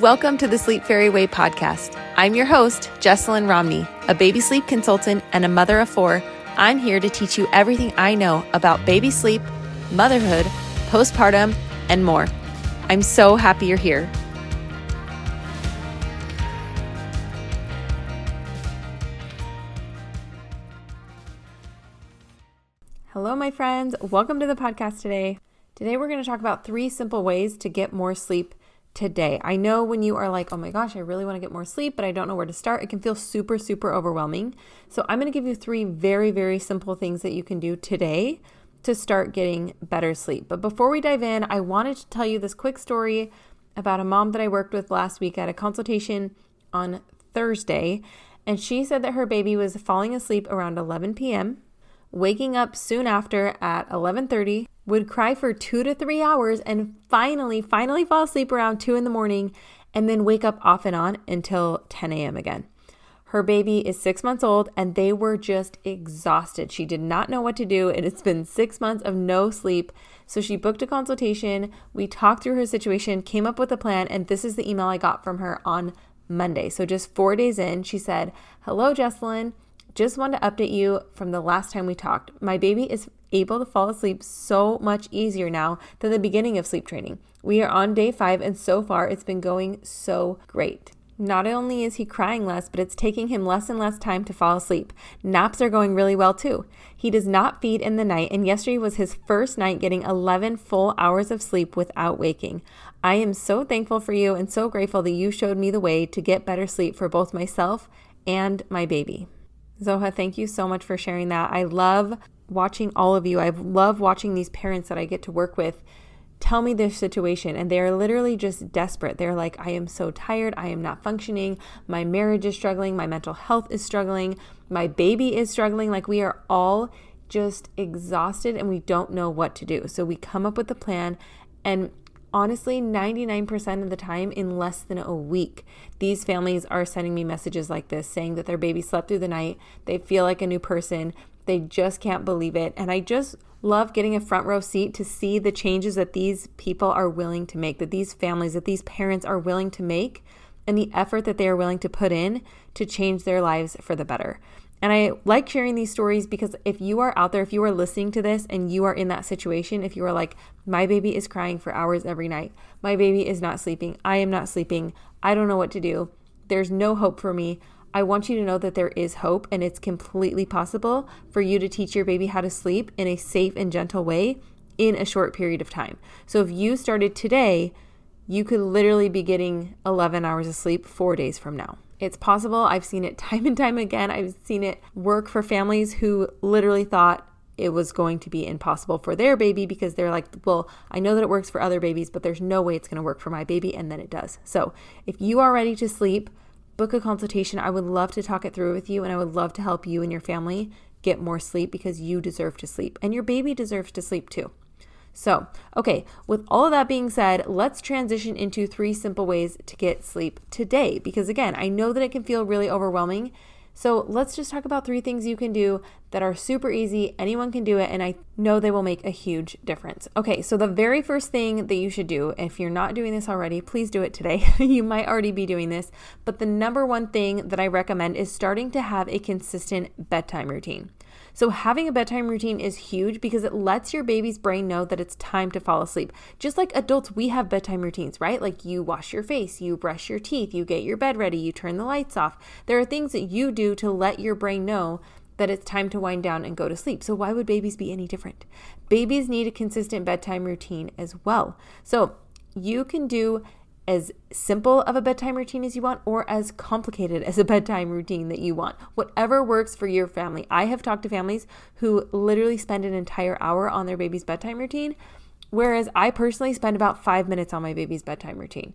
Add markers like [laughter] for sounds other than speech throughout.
Welcome to the Sleep Fairy Way podcast. I'm your host, Jessalyn Romney, a baby sleep consultant and a mother of four. I'm here to teach you everything I know about baby sleep, motherhood, postpartum, and more. I'm so happy you're here. Hello, my friends. Welcome to the podcast today. Today, we're going to talk about three simple ways to get more sleep today. I know when you are like, oh my gosh, I really want to get more sleep, but I don't know where to start, it can feel super, super overwhelming. So, I'm going to give you three very, very simple things that you can do today to start getting better sleep. But before we dive in, I wanted to tell you this quick story about a mom that I worked with last week at a consultation on Thursday. And she said that her baby was falling asleep around 11 p.m., waking up soon after at 11:30 would cry for two to three hours and finally, finally fall asleep around two in the morning and then wake up off and on until 10 a.m. again. Her baby is six months old and they were just exhausted. She did not know what to do. And It has been six months of no sleep. So she booked a consultation. We talked through her situation, came up with a plan, and this is the email I got from her on Monday. So just four days in, she said, Hello, Jessalyn. Just wanted to update you from the last time we talked. My baby is able to fall asleep so much easier now than the beginning of sleep training. We are on day five, and so far it's been going so great. Not only is he crying less, but it's taking him less and less time to fall asleep. Naps are going really well too. He does not feed in the night, and yesterday was his first night getting 11 full hours of sleep without waking. I am so thankful for you and so grateful that you showed me the way to get better sleep for both myself and my baby. Zoha, thank you so much for sharing that. I love watching all of you. I love watching these parents that I get to work with tell me their situation and they're literally just desperate. They're like, I am so tired. I am not functioning. My marriage is struggling. My mental health is struggling. My baby is struggling. Like, we are all just exhausted and we don't know what to do. So, we come up with a plan and honestly 99% of the time in less than a week these families are sending me messages like this saying that their baby slept through the night they feel like a new person they just can't believe it. And i just love getting a front row seat to see the changes that these people are willing to make that these families that these parents are willing to make and the effort that they are willing to put in to change their lives for the better. And I like sharing these stories because if you are out there, if you are listening to this and you are in that situation, if you are like, my baby is crying for hours every night, my baby is not sleeping, I am not sleeping, I don't know what to do, there's no hope for me. I want you to know that there is hope and it's completely possible for you to teach your baby how to sleep in a safe and gentle way in a short period of time. So if you started today, you could literally be getting 11 hours of sleep four days from now. It's possible. I've seen it [laughs] time and time again. I've seen it work for families who literally thought it was going to be impossible for their baby because they're like, well, I know that it works for other babies, but there's no way it's going to work for my baby. And then it does. So if you are ready to sleep, book a consultation. I would love to talk it through with you and I would love to help you and your family get more sleep because you deserve to sleep and your baby deserves to sleep too. So, okay, with all of that being said, let's transition into three simple ways to get sleep today. Because again, I know that it can feel really overwhelming. So, let's just talk about three things you can do that are super easy. Anyone can do it, and I know they will make a huge difference. Okay, so the very first thing that you should do, if you're not doing this already, please do it today. [laughs] you might already be doing this, but the number one thing that I recommend is starting to have a consistent bedtime routine. So, having a bedtime routine is huge because it lets your baby's brain know that it's time to fall asleep. Just like adults, we have bedtime routines, right? Like you wash your face, you brush your teeth, you get your bed ready, you turn the lights off. There are things that you do to let your brain know that it's time to wind down and go to sleep. So, why would babies be any different? Babies need a consistent bedtime routine as well. So, you can do as simple of a bedtime routine as you want or as complicated as a bedtime routine that you want. Whatever works for your family. I have talked to families who literally spend an entire hour on their baby's bedtime routine, whereas I personally spend about five minutes on my baby's bedtime routine.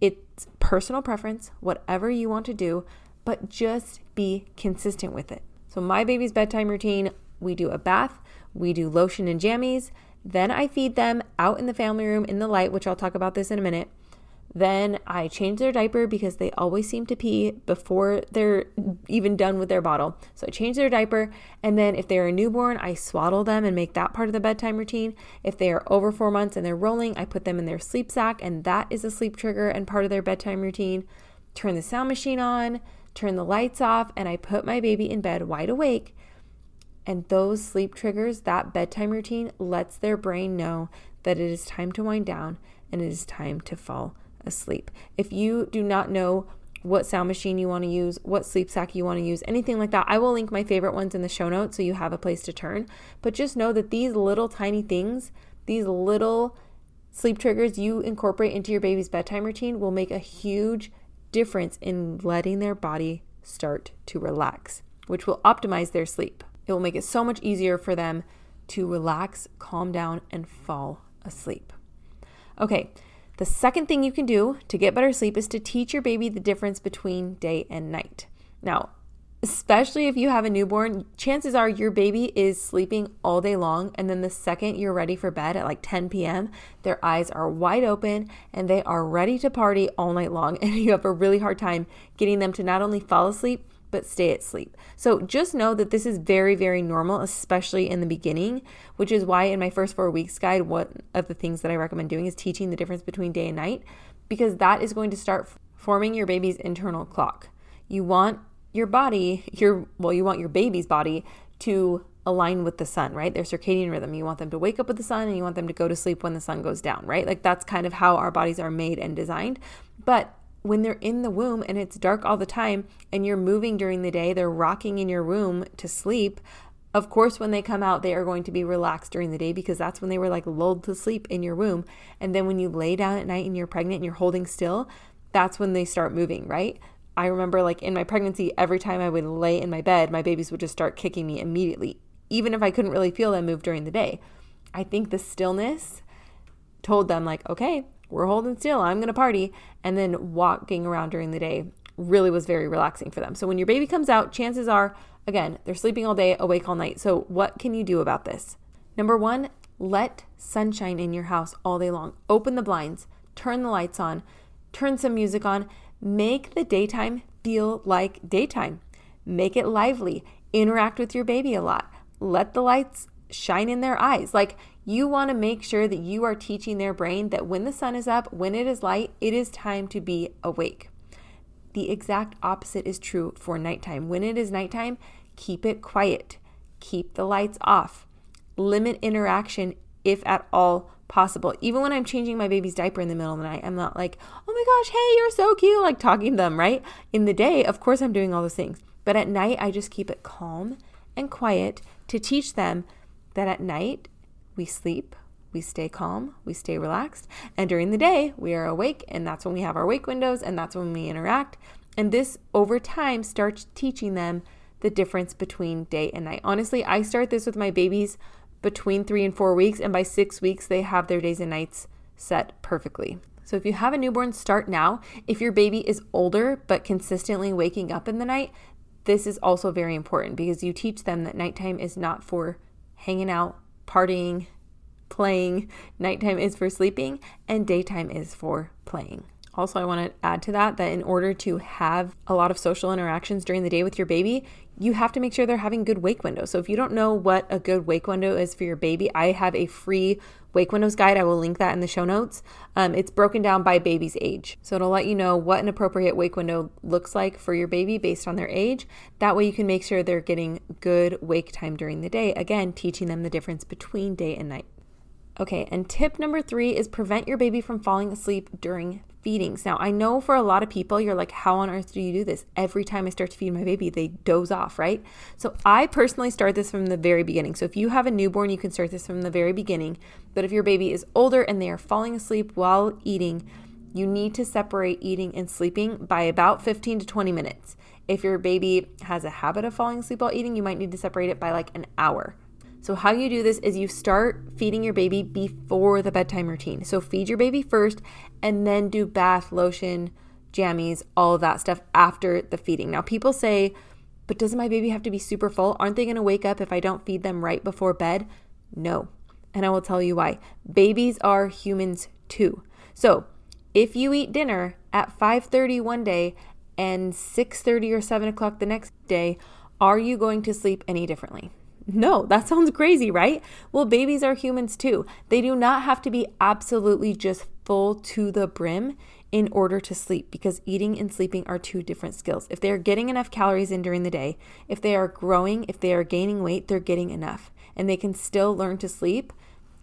It's personal preference, whatever you want to do, but just be consistent with it. So, my baby's bedtime routine we do a bath, we do lotion and jammies, then I feed them out in the family room in the light, which I'll talk about this in a minute. Then I change their diaper because they always seem to pee before they're even done with their bottle. So I change their diaper. And then if they're a newborn, I swaddle them and make that part of the bedtime routine. If they are over four months and they're rolling, I put them in their sleep sack, and that is a sleep trigger and part of their bedtime routine. Turn the sound machine on, turn the lights off, and I put my baby in bed wide awake. And those sleep triggers, that bedtime routine, lets their brain know that it is time to wind down and it is time to fall asleep. If you do not know what sound machine you want to use, what sleep sack you want to use, anything like that, I will link my favorite ones in the show notes so you have a place to turn. But just know that these little tiny things, these little sleep triggers you incorporate into your baby's bedtime routine will make a huge difference in letting their body start to relax, which will optimize their sleep. It will make it so much easier for them to relax, calm down, and fall asleep. Okay, the second thing you can do to get better sleep is to teach your baby the difference between day and night. Now, especially if you have a newborn, chances are your baby is sleeping all day long. And then the second you're ready for bed at like 10 p.m., their eyes are wide open and they are ready to party all night long. [laughs] And you have a really hard time getting them to not only fall asleep, but stay asleep. So just know that this is very, very normal, especially in the beginning, which is why in my first four weeks guide, one of the things that I recommend doing is teaching the difference between day and night, because that is going to start forming your baby's internal clock. You want your body, your well, you want your baby's body to align with the sun, right? Their circadian rhythm. You want them to wake up with the sun and you want them to go to sleep when the sun goes down, right? Like that's kind of how our bodies are made and designed. But when they're in the womb and it's dark all the time and you're moving during the day, they're rocking in your room to sleep. Of course, when they come out, they are going to be relaxed during the day because that's when they were like lulled to sleep in your womb. And then when you lay down at night and you're pregnant and you're holding still, that's when they start moving, right? I remember like in my pregnancy, every time I would lay in my bed, my babies would just start kicking me immediately, even if I couldn't really feel them move during the day. I think the stillness told them, like, okay, we're holding still, I'm to party. And then walking around during the day really was very relaxing for them. So when your baby comes out, chances are, again, they're sleeping all day, awake all night. So what can you do about this? Number one, let sunshine in your house all day long. Open the blinds, turn the lights on, turn some music on. Make the daytime feel like daytime. Make it lively. Interact with your baby a lot. Let the lights shine in their eyes. Like you want to make sure that you are teaching their brain that when the sun is up, when it is light, it is time to be awake. The exact opposite is true for nighttime. When it is nighttime, keep it quiet, keep the lights off, limit interaction if at all possible. Even when I'm changing my baby's diaper in the middle of the night, I'm not like, oh my gosh, hey, you're so cute, like talking to them, right? In the day, of course, I'm doing all those things. But at night, I just keep it calm and quiet to teach them that at night we sleep, we stay calm, we stay relaxed, and during the day we are awake, and that's when we have our wake windows, and that's when we interact. And this over time starts teaching them the difference between day and night. Honestly, I start this with my babies between three and four weeks, and by six weeks, they have their days and nights set perfectly. So if you have a newborn, start now. If your baby is older but consistently waking up in the night, this is also very important because you teach them that nighttime is not for hanging out, partying, playing. Nighttime is for sleeping, and daytime is for playing. Also, I want to add to that that in order to have a lot of social interactions during the day with your baby, you have to make sure they're having good wake windows. So, if you don't know what a good wake window is for your baby, I have a free wake windows guide. I will link that in the show notes. Um, it's broken down by baby's age. So, it'll let you know what an appropriate wake window looks like for your baby based on their age. That way, you can make sure they're getting good wake time during the day. Again, teaching them the difference between day and night. Okay, and tip number three is prevent your baby from falling asleep during feedings. Now, I know for a lot of people, you're like, how on earth do you do this? Every time I start to feed my baby, they doze off, right? So, I personally start this from the very beginning. So, if you have a newborn, you can start this from the very beginning. But if your baby is older and they are falling asleep while eating, you need to separate eating and sleeping by about 15 to 20 minutes. If your baby has a habit of falling asleep while eating, you might need to separate it by like an hour. So, how you do this is you start feeding your baby before the bedtime routine. So, feed your baby first and then do bath, lotion, jammies, all of that stuff after the feeding. Now, people say, but doesn't my baby have to be super full? Aren't they to wake up if I don't feed them right before bed? No. And I will tell you why. Babies are humans too. So, if you eat dinner at 5:30 one day and 6:30 or 7 o'clock the next day, are you going to sleep any differently? No, that sounds crazy, right? Well, babies are humans too. They do not have to be absolutely just full to the brim in order to sleep because eating and sleeping are two different skills. If they are getting enough calories in during the day, if they are growing, if they are gaining weight, they're getting enough and they can still learn to sleep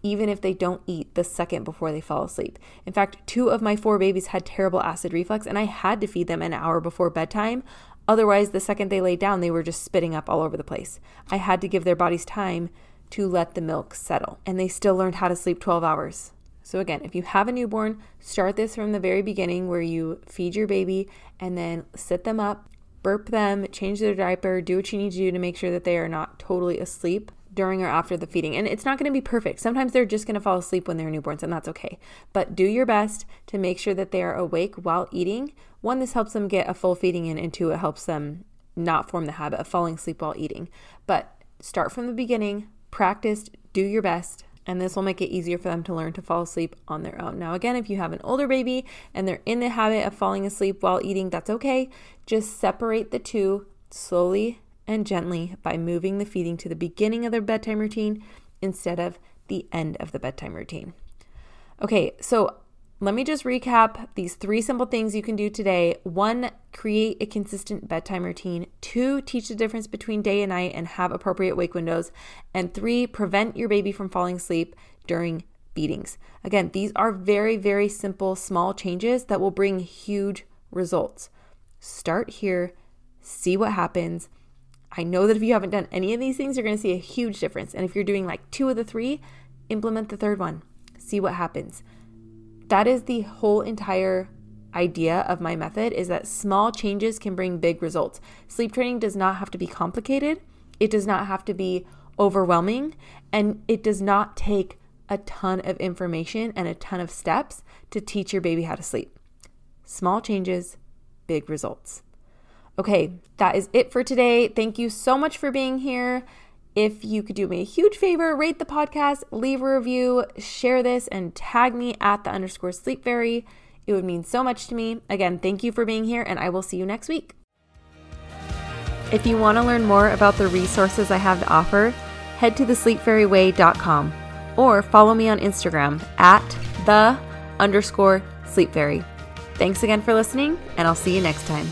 even if they don't eat the second before they fall asleep. In fact, two of my four babies had terrible acid reflux, and I had to feed them an hour before bedtime. Otherwise, the second they lay down, they were just spitting up all over the place. I had to give their bodies time to let the milk settle, and they still learned how to sleep 12 hours. So, again, if you have a newborn, start this from the very beginning where you feed your baby and then sit them up, burp them, change their diaper, do what you need to do to make sure that they are not totally asleep during or after the feeding. And it's not going to be perfect. Sometimes they're just going to fall asleep when they're newborns, and that's okay. But do your best to make sure that they are awake while eating. One, this helps them get a full feeding in, and two, it helps them not form the habit of falling asleep while eating. But start from the beginning, practice, do your best. And this will make it easier for them to learn to fall asleep on their own. Now, again, if you have an older baby and they're in the habit of falling asleep while eating, that's okay. Just separate the two slowly and gently by moving the feeding to the beginning of their bedtime routine instead of the end of the bedtime routine. Okay, so let me just recap these three simple things you can do today. One, create a consistent bedtime routine. Two, teach the difference between day and night and have appropriate wake windows. And three, prevent your baby from falling asleep during feedings. Again, these are very, very simple, small changes that will bring huge results. Start here, see what happens I know that if you haven't done any of these things, you're going to see a huge difference. And if you're doing like two of the three, implement the third one. See what happens. That is the whole entire idea of my method is that small changes can bring big results. Sleep training does not have to be complicated. It does not have to be overwhelming and it does not take a ton of information and a ton of steps to teach your baby how to sleep. Small changes, big results. Okay, that is it for today. Thank you so much for being here. If you could do me a huge favor, rate the podcast, leave a review, share this, and tag me at the underscore sleep fairy. It would mean so much to me. Again, thank you for being here, and I will see you next week. If you want to learn more about the resources I have to offer, head to thesleepfairyway.com or follow me on Instagram at the underscore sleep fairy. Thanks again for listening, and I'll see you next time.